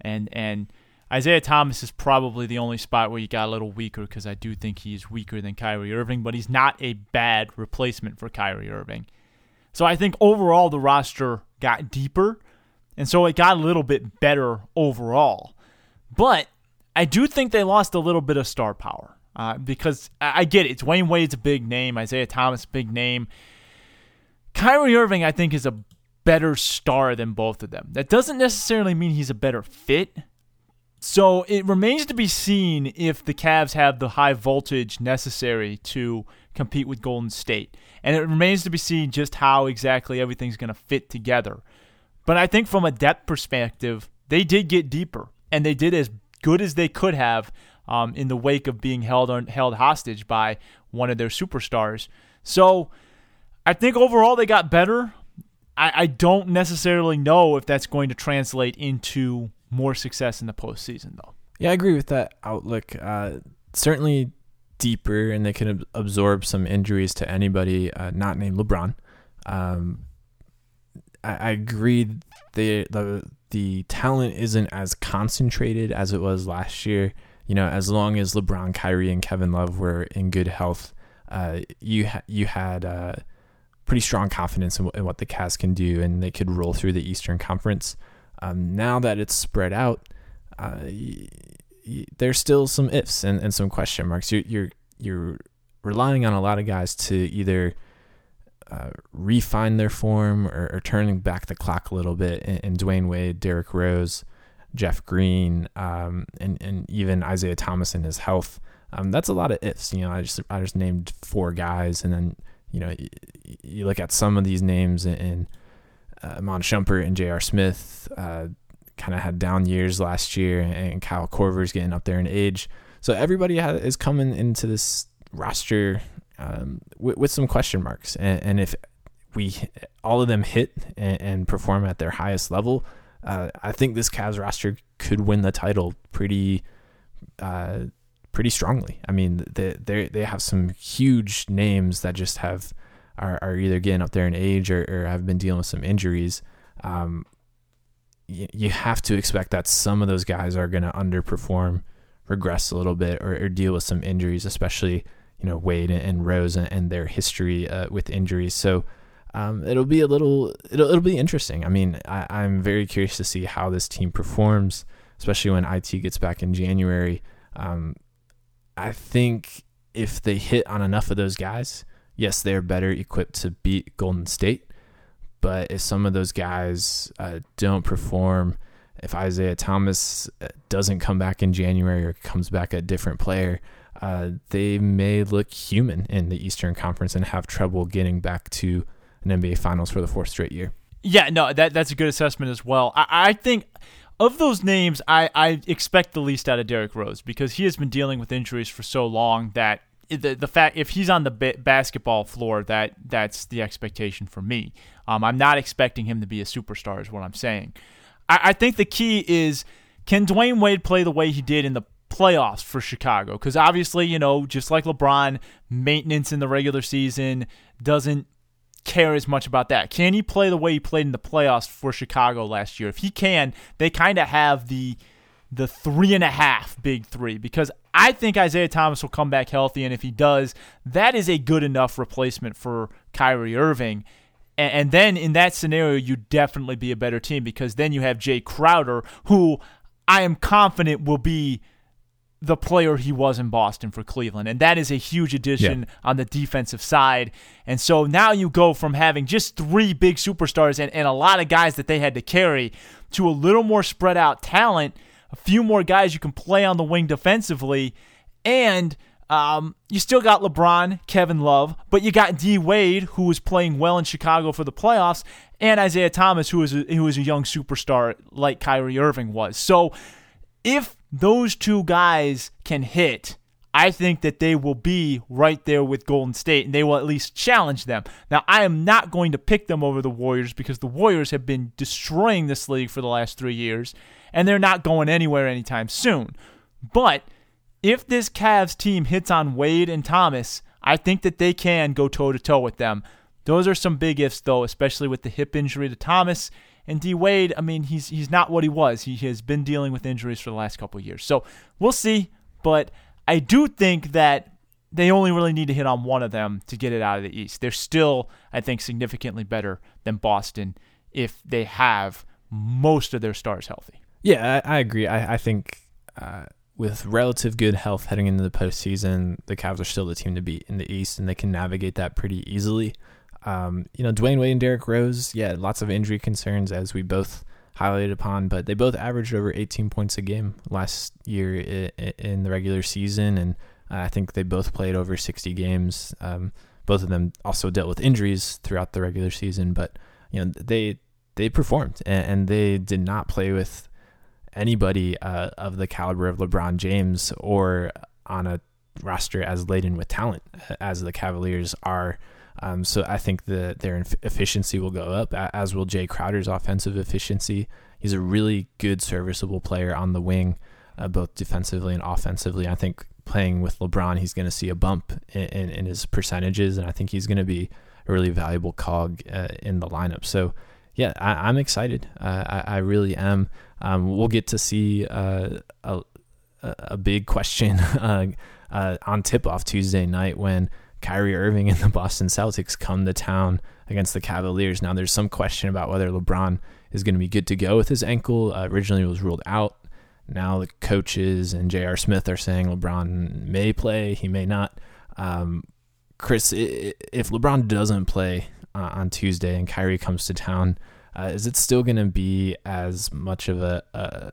And and Isaiah Thomas is probably the only spot where you got a little weaker because I do think he's weaker than Kyrie Irving, but he's not a bad replacement for Kyrie Irving. So I think overall the roster got deeper, and so it got a little bit better overall. But I do think they lost a little bit of star power uh, because I get it. Dwyane Wade's a big name, Isaiah Thomas big name. Kyrie Irving, I think, is a better star than both of them. That doesn't necessarily mean he's a better fit so it remains to be seen if the Cavs have the high voltage necessary to compete with Golden State. And it remains to be seen just how exactly everything's going to fit together. But I think from a depth perspective, they did get deeper and they did as good as they could have um, in the wake of being held on, held hostage by one of their superstars. So I think overall they got better. I, I don't necessarily know if that's going to translate into more success in the postseason, though. Yeah, I agree with that outlook. Uh, certainly deeper, and they can ab- absorb some injuries to anybody uh, not named LeBron. Um, I, I agree. The the the talent isn't as concentrated as it was last year. You know, as long as LeBron, Kyrie, and Kevin Love were in good health, uh, you ha- you had uh, pretty strong confidence in, w- in, what the Cavs can do, and they could roll through the Eastern Conference. Um, now that it's spread out, uh, y- y- there's still some ifs and, and some question marks. You're, you're you're relying on a lot of guys to either uh, refine their form or, or, turning back the clock a little bit. And, and Dwyane Wade, Derrick Rose, Jeff Green, um, and and even Isaiah Thomas and his health. Um, that's a lot of ifs. You know, I just I just named four guys, and then you know you, you look at some of these names and uh, Iman Shumpert and J.R. Smith uh, kind of had down years last year, and Kyle Korver's getting up there in age. So everybody is coming into this roster um, with, with, some question marks, and, and, if we all of them hit and, and perform at their highest level, uh, I think this Cavs roster could win the title pretty, uh, pretty strongly. I mean, they they have some huge names that just have are, are either getting up there in age or, or have been dealing with some injuries, um, you, you have to expect that some of those guys are going to underperform, regress a little bit, or, or, deal with some injuries, especially you know Wade and Rose and, their history uh, with injuries. So um, it'll be a little it'll it'll be interesting. I mean, I, I'm very curious to see how this team performs, especially when IT gets back in January. Um, I think if they hit on enough of those guys, yes, they're better equipped to beat Golden State. But if some of those guys uh, don't perform, if Isaiah Thomas uh, doesn't come back in January or comes back a different player, uh, they may look human in the Eastern Conference and have trouble getting back to an NBA Finals for the fourth straight year. Yeah, no, that that's a good assessment as well. I, I think of those names, I, I expect the least out of Derrick Rose because he has been dealing with injuries for so long that the the fact if he's on the basketball floor, that that's the expectation for me. Um, I'm not expecting him to be a superstar, is what I'm saying. I, I think the key is can Dwyane Wade play the way he did in the playoffs for Chicago? Because obviously, you know, just like LeBron, maintenance in the regular season doesn't care as much about that. Can he play the way he played in the playoffs for Chicago last year? If he can, they kind of have the the three and a half big three because I think Isaiah Thomas will come back healthy, and if he does, that is a good enough replacement for Kyrie Irving. And, and then in that scenario, you definitely be a better team because then you have Jae Crowder, who I am confident will be the player he was in Boston for Cleveland. And that is a huge addition yeah. on the defensive side. And so now you go from having just three big superstars and, and a lot of guys that they had to carry to a little more spread out talent, a few more guys you can play on the wing defensively, and um, you still got LeBron, Kevin Love, but you got D Wade, who was playing well in Chicago for the playoffs, and Isaiah Thomas, who is a, who is a young superstar like Kyrie Irving was. So if those two guys can hit, I think that they will be right there with Golden State and they will at least challenge them. Now, I am not going to pick them over the Warriors because the Warriors have been destroying this league for the last three years and they're not going anywhere anytime soon. But if this Cavs team hits on Wade and Thomas, I think that they can go toe to toe with them. Those are some big ifs, though, especially with the hip injury to Thomas and D Wade, I mean, he's he's not what he was. He has been dealing with injuries for the last couple years. So we'll see. But I do think that they only really need to hit on one of them to get it out of the East. They're still, I think, significantly better than Boston if they have most of their stars healthy. Yeah, I, I agree. I, I think uh, with relative good health heading into the postseason, the Cavs are still the team to beat in the East, and they can navigate that pretty easily. Um, you know, Dwyane Wade and Derrick Rose, yeah, lots of injury concerns as we both highlighted upon, but they both averaged over 18 points a game last year in the regular season, and I think they both played over 60 games. Um, both of them also dealt with injuries throughout the regular season, but you know they they performed and, they did not play with anybody uh, of the caliber of LeBron James or on a roster as laden with talent as the Cavaliers are. Um, so I think that their efficiency will go up, as will Jae Crowder's offensive efficiency. He's a really good, serviceable player on the wing, uh, both defensively and offensively. I think playing with LeBron, he's going to see a bump in, in, in, his percentages, and I think he's going to be a really valuable cog uh, in the lineup. So, yeah, I, am excited. Uh, I, I, really am. Um, we'll get to see uh, a, a big question uh, uh, on tip off Tuesday night when Kyrie Irving and the Boston Celtics come to town against the Cavaliers. Now, there's some question about whether LeBron is going to be good to go with his ankle. Uh, originally, it was ruled out. Now, the coaches and J.R. Smith are saying LeBron may play, he may not. Um, Chris, if LeBron doesn't play uh, on Tuesday and Kyrie comes to town, uh, is it still going to be as much of a, a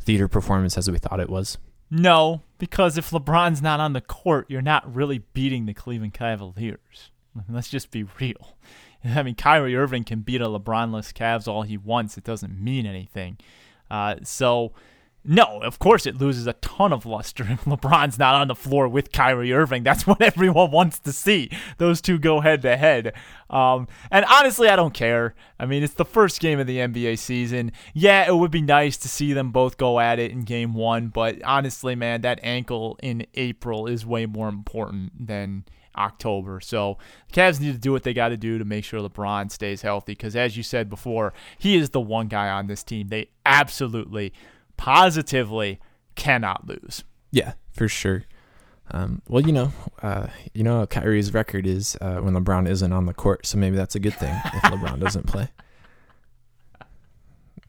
theater performance as we thought it was? No, because if LeBron's not on the court, you're not really beating the Cleveland Cavaliers. Let's just be real. I mean, Kyrie Irving can beat a LeBronless Cavs all he wants. It doesn't mean anything. Uh, so no, of course it loses a ton of luster if LeBron's not on the floor with Kyrie Irving. That's what everyone wants to see. Those two go head to head. Um, and honestly, I don't care. I mean, it's the first game of the NBA season. Yeah, it would be nice to see them both go at it in game one, but honestly, man, that ankle in April is way more important than October. So the Cavs need to do what they got to do to make sure LeBron stays healthy because, as you said before, he is the one guy on this team they absolutely positively cannot lose. Yeah, for sure. Um, well, you know, uh, you know, Kyrie's record is uh, when LeBron isn't on the court, so maybe that's a good thing if LeBron doesn't play.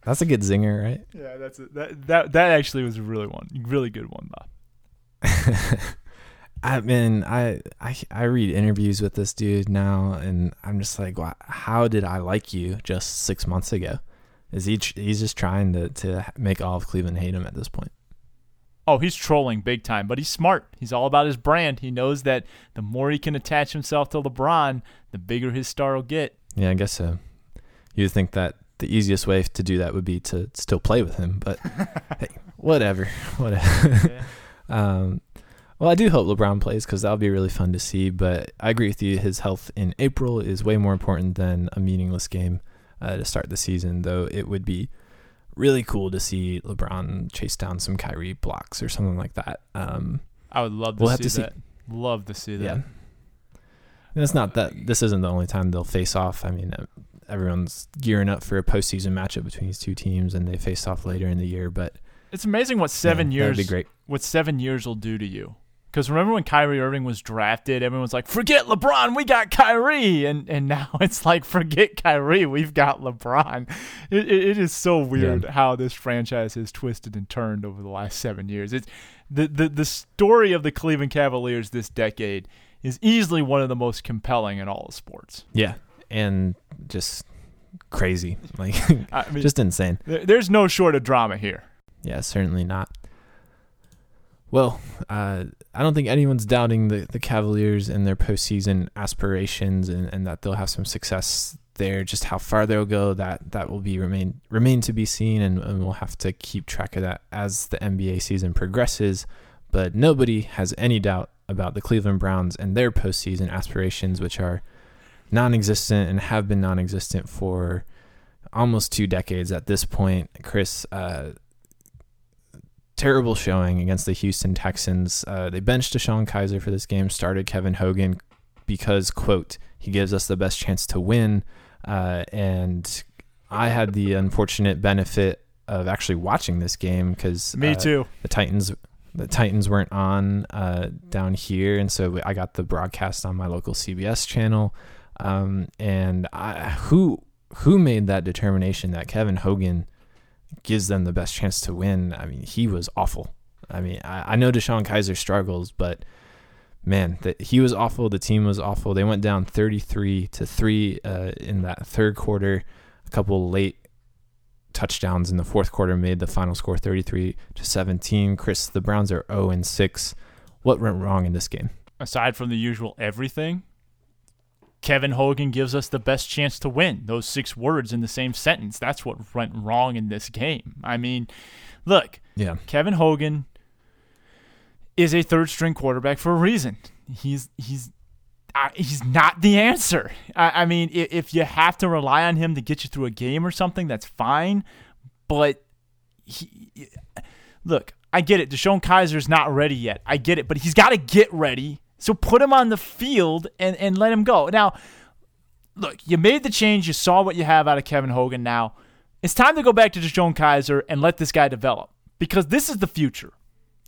That's a good zinger, right? Yeah, that's a, that. That that actually was a really one, really good one, though. I mean, I, I I read interviews with this dude now, and I'm just like, wow, how did I like you just six months ago? Is he? He's just trying to to make all of Cleveland hate him at this point. Oh, he's trolling big time, but he's smart. He's all about his brand. He knows that the more he can attach himself to LeBron, the bigger his star will get. Yeah, I guess so. You'd think that the easiest way to do that would be to still play with him, but hey, whatever, whatever. Yeah. um, well, I do hope LeBron plays because that'll be really fun to see. But I agree with you. His health in April is way more important than a meaningless game uh, to start the season, though it would be really cool to see LeBron chase down some Kyrie blocks or something like that. Um, I would love to we'll see to that. See. Love to see that. Yeah. And it's not that this isn't the only time they'll face off. I mean, uh, everyone's gearing up for a postseason matchup between these two teams, and they face off later in the year. But it's amazing what seven yeah, years. What seven years will do to you Because remember when Kyrie Irving was drafted, everyone's like, "Forget LeBron, we got Kyrie," and and now it's like, "Forget Kyrie, we've got LeBron." It, it, it is so weird yeah. how this franchise has twisted and turned over the last seven years. It's the the the story of the Cleveland Cavaliers this decade is easily one of the most compelling in all of sports. Yeah, and just crazy, like I mean, just insane. There's no short of drama here. Yeah, certainly not. Well, uh, I don't think anyone's doubting the, the Cavaliers and their postseason aspirations and, and that they'll have some success there. Just how far they'll go, that that will be remain remain to be seen, and, and we'll have to keep track of that as the NBA season progresses. But nobody has any doubt about the Cleveland Browns and their postseason aspirations, which are non-existent and have been non-existent for almost two decades at this point. Chris, uh, terrible showing against the Houston Texans. Uh, they benched DeShone Kizer for this game, started Kevin Hogan because, quote, he gives us the best chance to win. Uh, and I had the unfortunate benefit of actually watching this game because me uh, too. The Titans, the Titans weren't on uh, down here, and so I got the broadcast on my local CBS channel. Um, and I, who who made that determination that Kevin Hogan gives them the best chance to win. I mean, he was awful. I mean, I, I know DeShone Kizer struggles, but man, he was awful. The team was awful. They went down 33 to three uh, in that third quarter. A couple late touchdowns in the fourth quarter made the final score 33 to 17. Chris, the Browns are 0 and 6. What went wrong in this game? Aside from the usual everything, Kevin Hogan gives us the best chance to win. Those six words in the same sentence. That's what went wrong in this game. I mean, look, yeah. Kevin Hogan is a third string quarterback for a reason. He's he's uh, he's not the answer. I, I mean, if, if you have to rely on him to get you through a game or something, that's fine. But he, look, I get it. DeShone Kizer's not ready yet. I get it, but he's got to get ready so put him on the field and, and let him go. Now, look, you made the change. You saw what you have out of Kevin Hogan. Now, it's time to go back to DeShone Kizer and let this guy develop because this is the future.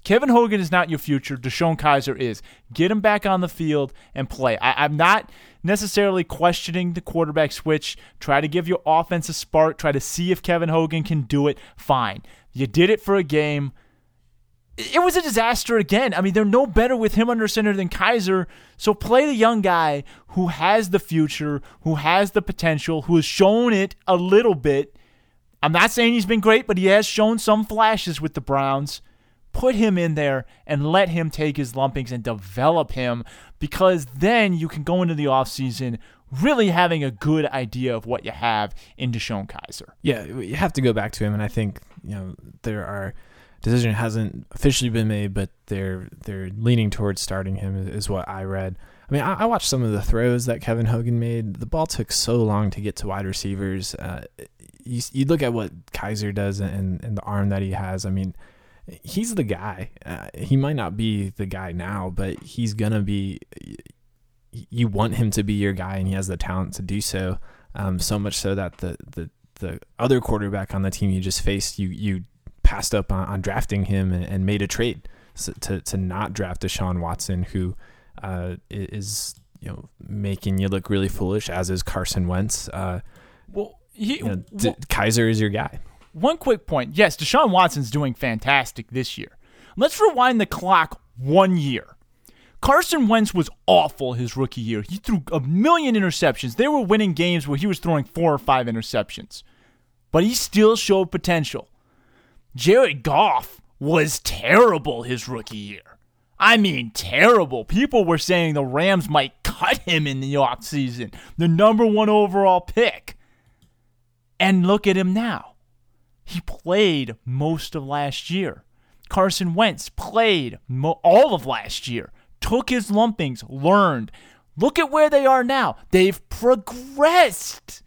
Kevin Hogan is not your future. DeShone Kizer is. Get him back on the field and play. I, am not necessarily questioning the quarterback switch. Try to give your offense a spark. Try to see if Kevin Hogan can do it. Fine. You did it for a game it was a disaster again. I mean, they're no better with him under center than Kizer. So play the young guy who has the future, who has the potential, who has shown it a little bit. I'm not saying he's been great, but he has shown some flashes with the Browns. Put him in there and let him take his lumpings and develop him because then you can go into the offseason really having a good idea of what you have in DeShone Kizer. Yeah, you have to go back to him, and I think you know there are – decision hasn't officially been made, but they're they're leaning towards starting him. Is what I read. I mean, I, I, watched some of the throws that Kevin Hogan made. The ball took so long to get to wide receivers. Uh, you, you look at what Kizer does and, and the arm that he has. I mean, he's the guy. Uh, he might not be the guy now, but he's gonna be. You want him to be your guy, and he has the talent to do so. Um, so much so that the the the other quarterback on the team you just faced, you you passed up on, on drafting him and, and, made a trade so to to not draft Deshaun Watson, who uh, is you know making you look really foolish, as is Carson Wentz. Uh, well, he, you know, D- Kizer is your guy. One quick point: yes, Deshaun Watson's doing fantastic this year. Let's rewind the clock one year. Carson Wentz was awful his rookie year. He threw a million interceptions. They were winning games where he was throwing four or five interceptions. But he still showed potential. Jared Goff was terrible his rookie year. I mean, terrible. People were saying the Rams might cut him in the offseason, the number one overall pick. And look at him now. He played most of last year. Carson Wentz played mo- all of last year, took his lumpings, learned. Look at where they are now. They've progressed.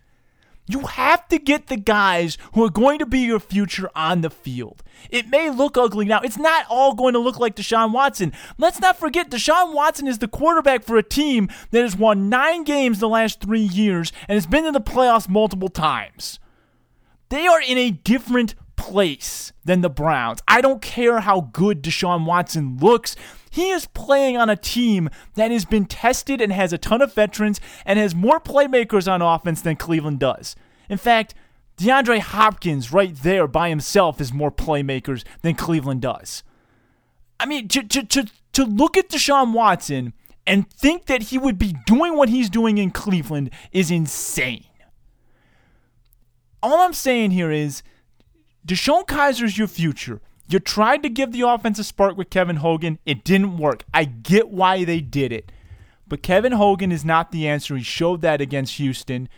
You have to get the guys who are going to be your future on the field. It may look ugly now. It's not all going to look like Deshaun Watson. Let's not forget Deshaun Watson is the quarterback for a team that has won nine games the last three years and has been in the playoffs multiple times. They are in a different place than the Browns. I don't care how good Deshaun Watson looks. He is playing on a team that has been tested and has a ton of veterans and has more playmakers on offense than Cleveland does. In fact, DeAndre Hopkins right there by himself is more playmakers than Cleveland does. I mean, to, to, to, to look at Deshaun Watson and think that he would be doing what he's doing in Cleveland is insane. All I'm saying here is DeShone Kizer's your future. You tried to give the offense a spark with Kevin Hogan. It didn't work. I get why they did it. But Kevin Hogan is not the answer. He showed that against Houston.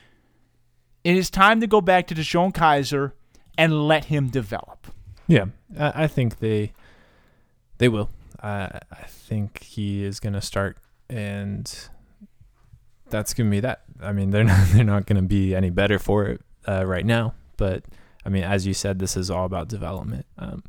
It is time to go back to DeShone Kizer and let him develop. Yeah, I think they they will. Uh, I think he is going to start, and that's going to be that. I mean, they're not they're not going to be any better for it uh, right now, but I mean, as you said, this is all about development. Um,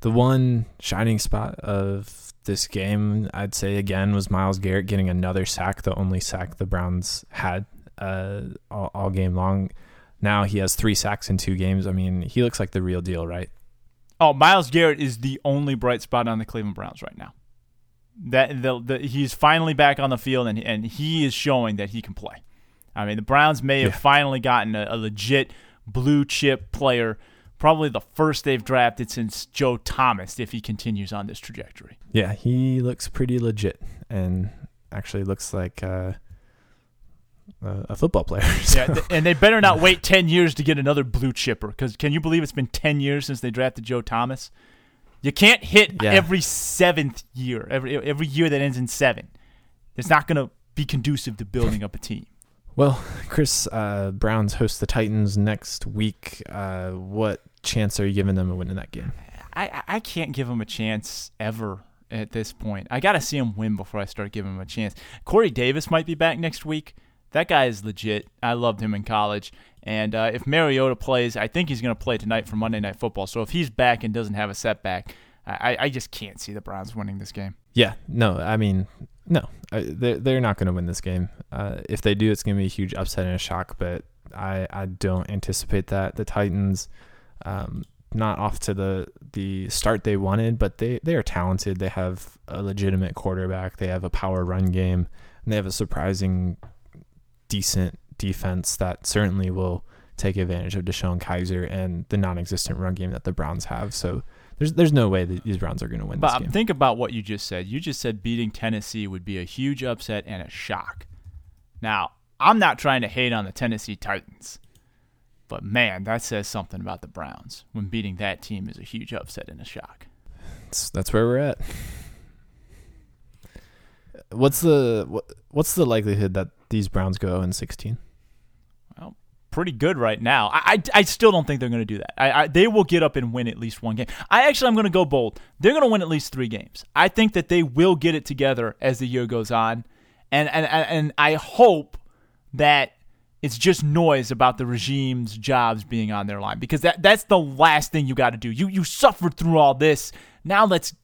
the one shining spot of this game, I'd say again, was Myles Garrett getting another sack, the only sack the Browns had uh, all, all game long. Now he has three sacks in two games. I mean, he looks like the real deal, right? Oh, Myles Garrett is the only bright spot on the Cleveland Browns right now. That the, the, he's finally back on the field and and he is showing that he can play. I mean, the Browns may have yeah. finally gotten a, a legit blue chip player, probably the first they've drafted since Joe Thomas if he continues on this trajectory. Yeah, he looks pretty legit and actually looks like uh, a football player. So. Yeah, and they better not wait 10 years to get another blue chipper because can you believe it's been 10 years since they drafted Joe Thomas? You can't hit yeah. every seventh year, every every year that ends in seven. It's not going to be conducive to building up a team. Well, Chris, uh, Browns host the Titans next week. Uh, what chance are you giving them of winning that game? I, I can't give them a chance ever at this point. I got to see them win before I start giving them a chance. Corey Davis might be back next week. That guy is legit. I loved him in college. And uh, if Mariota plays, I think he's going to play tonight for Monday Night Football. So if he's back and doesn't have a setback, I, I just can't see the Browns winning this game. Yeah, no, I mean, no, they're they're not going to win this game. Uh, if they do, it's going to be a huge upset and a shock. But I I don't anticipate that. The Titans, um, not off to the the start they wanted, but they they are talented. They have a legitimate quarterback. They have a power run game, and they have a surprising decent defense that certainly will take advantage of DeShone Kizer and the non-existent run game that the Browns have. So there's there's no way that these Browns are going to win Bob, this game. think about what you just said. You just said beating Tennessee would be a huge upset and a shock. Now, I'm not trying to hate on the Tennessee Titans, but man, that says something about the Browns when beating that team is a huge upset and a shock. That's, that's where we're at. What's the what, what's the likelihood that these Browns go in 16? Pretty good right now. I, I, I still don't think they're going to do that. I, I, they will get up and win at least one game. I actually I'm going to go bold. They're going to win at least three games. I think that they will get it together as the year goes on, and and and I hope that it's just noise about the regime's jobs being on their line because that that's the last thing you got to do. You you suffered through all this. Now let's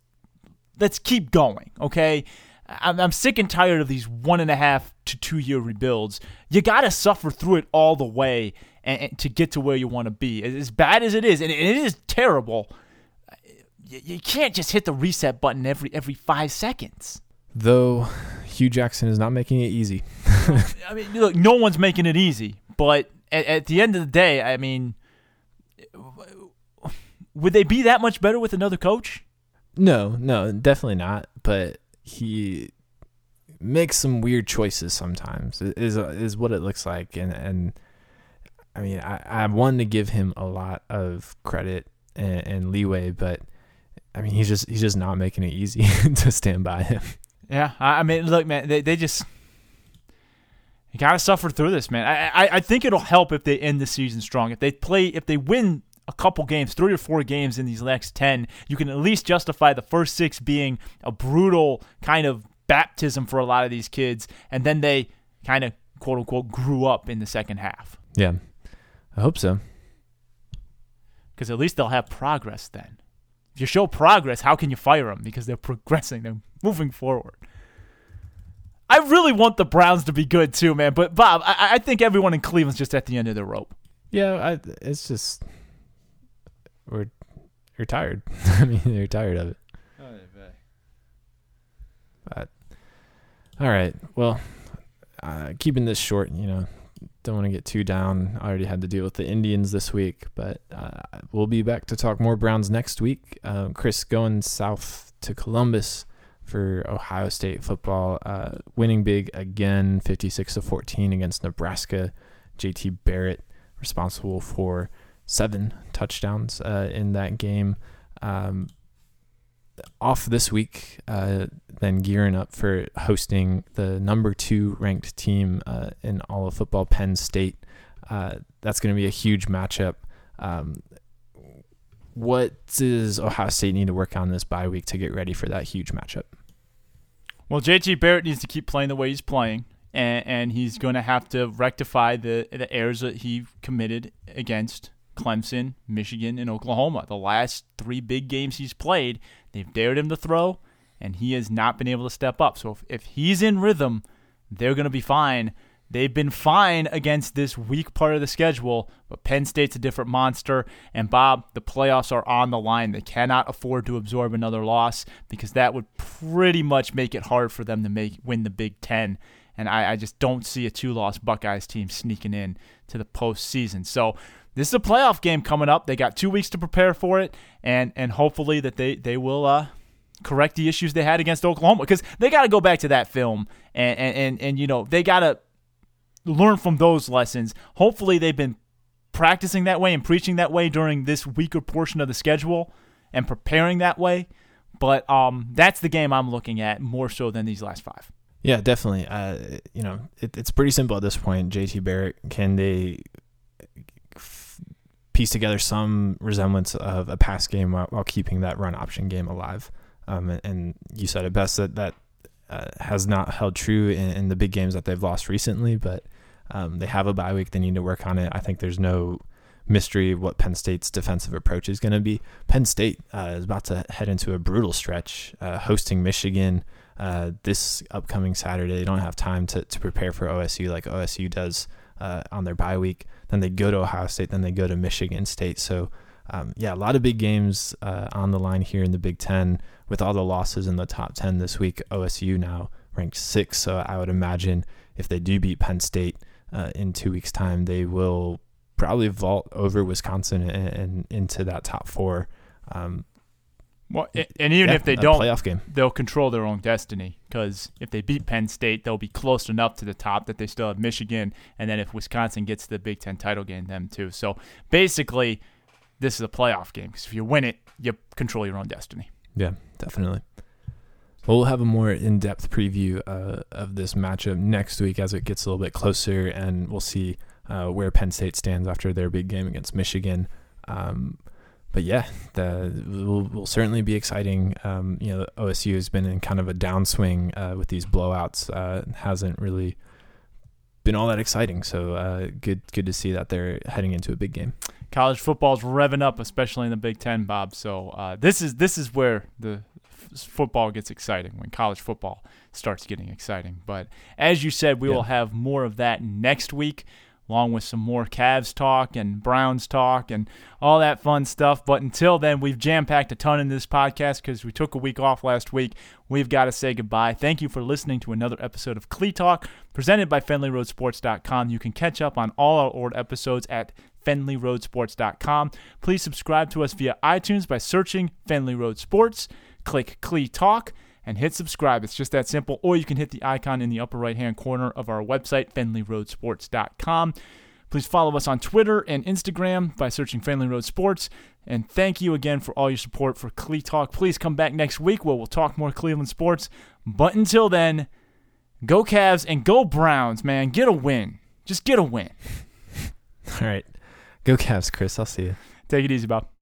let's keep going. Okay. I'm, I'm sick and tired of these one and a half to two year rebuilds. You got to suffer through it all the way and, and to get to where you want to be. As bad as it is, and it is terrible, you, you can't just hit the reset button every every five seconds. Though Hue Jackson is not making it easy. I mean, look, no one's making it easy, but at, at the end of the day, I mean, would they be that much better with another coach? No, no, definitely not. But he makes some weird choices sometimes. Is uh, is what it looks like, and and I mean, I I wanted to give him a lot of credit and, and leeway, but I mean, he's just he's just not making it easy to stand by him. Yeah, I mean, look, man, they they just you gotta suffer through this, man. I, I I think it'll help if they end the season strong. If they play, if they win a couple games, three or four games in these next 10, you can at least justify the first six being a brutal kind of baptism for a lot of these kids. And then they kind of, quote unquote, grew up in the second half. Yeah. I hope so. Because at least they'll have progress then. If you show progress, how can you fire them? Because they're progressing, they're moving forward. I really want the Browns to be good too, man. But Bob, I, I think everyone in Cleveland's just at the end of their rope. Yeah, I, it's just or you're tired. I mean, you're tired of it. But all right, well, uh, keeping this short, you know, don't want to get too down. I already had to deal with the Indians this week, but uh, we'll be back to talk more Browns next week. Uh, Chris going south to Columbus for Ohio State football, uh, winning big again, 56 to 14 against Nebraska. JT Barrett responsible for seven touchdowns uh, in that game. Um, off this week, uh, then gearing up for hosting the number two ranked team uh, in all of football, Penn State. Uh, that's going to be a huge matchup. Um, what does Ohio State need to work on this bye week to get ready for that huge matchup? Well, JT Barrett needs to keep playing the way he's playing, and, and he's going to have to rectify the the errors that he committed against Clemson, Michigan, and Oklahoma. The last three big games he's played, they've dared him to throw, and he has not been able to step up. So if, if he's in rhythm, they're going to be fine. They've been fine against this weak part of the schedule, but Penn State's a different monster. And Bob, the playoffs are on the line. They cannot afford to absorb another loss because that would pretty much make it hard for them to make win the Big Ten. And I, I just don't see a two-loss Buckeyes team sneaking in to the postseason. So this is a playoff game coming up. They got two weeks to prepare for it, and and hopefully that they they will uh, correct the issues they had against Oklahoma because they got to go back to that film and and and, and you know they got to learn from those lessons. Hopefully they've been practicing that way and preaching that way during this weaker portion of the schedule and preparing that way. But um, that's the game I'm looking at more so than these last five. Yeah, definitely. Uh, you know, it, it's pretty simple at this point. JT Barrett, can they piece together some resemblance of a pass game while, while keeping that run option game alive. Um, and, and, you said it best that that uh, has not held true in, in, the big games that they've lost recently, but um, they have a bye week. They need to work on it. I think there's no mystery what Penn State's defensive approach is going to be. Penn State uh, is about to head into a brutal stretch, uh, hosting Michigan uh, this upcoming Saturday. They don't have time to, to prepare for OSU like OSU does uh, on their bye week. Then they go to Ohio State. Then they go to Michigan State. So, um, yeah, a lot of big games uh, on the line here in the Big Ten with all the losses in the top 10 this week. OSU now ranked six. So I would imagine if they do beat Penn State uh, in two weeks' time, they will probably vault over Wisconsin and, and into that top four. Um, well, and even yeah, if they don't, playoff game. they'll control their own destiny because if they beat Penn State, they'll be close enough to the top that they still have Michigan, and then if Wisconsin gets the Big Ten title game, them too. So basically, this is a playoff game because if you win it, you control your own destiny. Yeah, definitely. Well, we'll have a more in-depth preview uh, of this matchup next week as it gets a little bit closer, and we'll see uh, where Penn State stands after their big game against Michigan. Um, but yeah, the will, will certainly be exciting. Um, you know, OSU has been in kind of a downswing uh, with these blowouts. Uh, hasn't really been all that exciting. So uh, good, good to see that they're heading into a big game. College football's revving up, especially in the Big Ten, Bob. So uh, this is this is where the f- football gets exciting when college football starts getting exciting. But as you said, we yeah. will have more of that next week along with some more Cavs talk and Browns talk and all that fun stuff. But until then, we've jam packed a ton in this podcast because we took a week off last week. We've got to say goodbye. Thank you for listening to another episode of Clee Talk presented by FenleyRoadSports.com. You can catch up on all our old episodes at FenleyRoadSports.com. Please subscribe to us via iTunes by searching Fenley Road Sports. Click Clee Talk and hit subscribe. It's just that simple. Or you can hit the icon in the upper right hand corner of our website, FenleyRoadSports.com. Please follow us on Twitter and Instagram by searching Fenley Road Sports. And thank you again for all your support for Clee Talk. Please come back next week where we'll talk more Cleveland sports. But until then, go Cavs and go Browns, man. Get a win. Just get a win. All right. Go Cavs, Chris. I'll see you. Take it easy, Bob.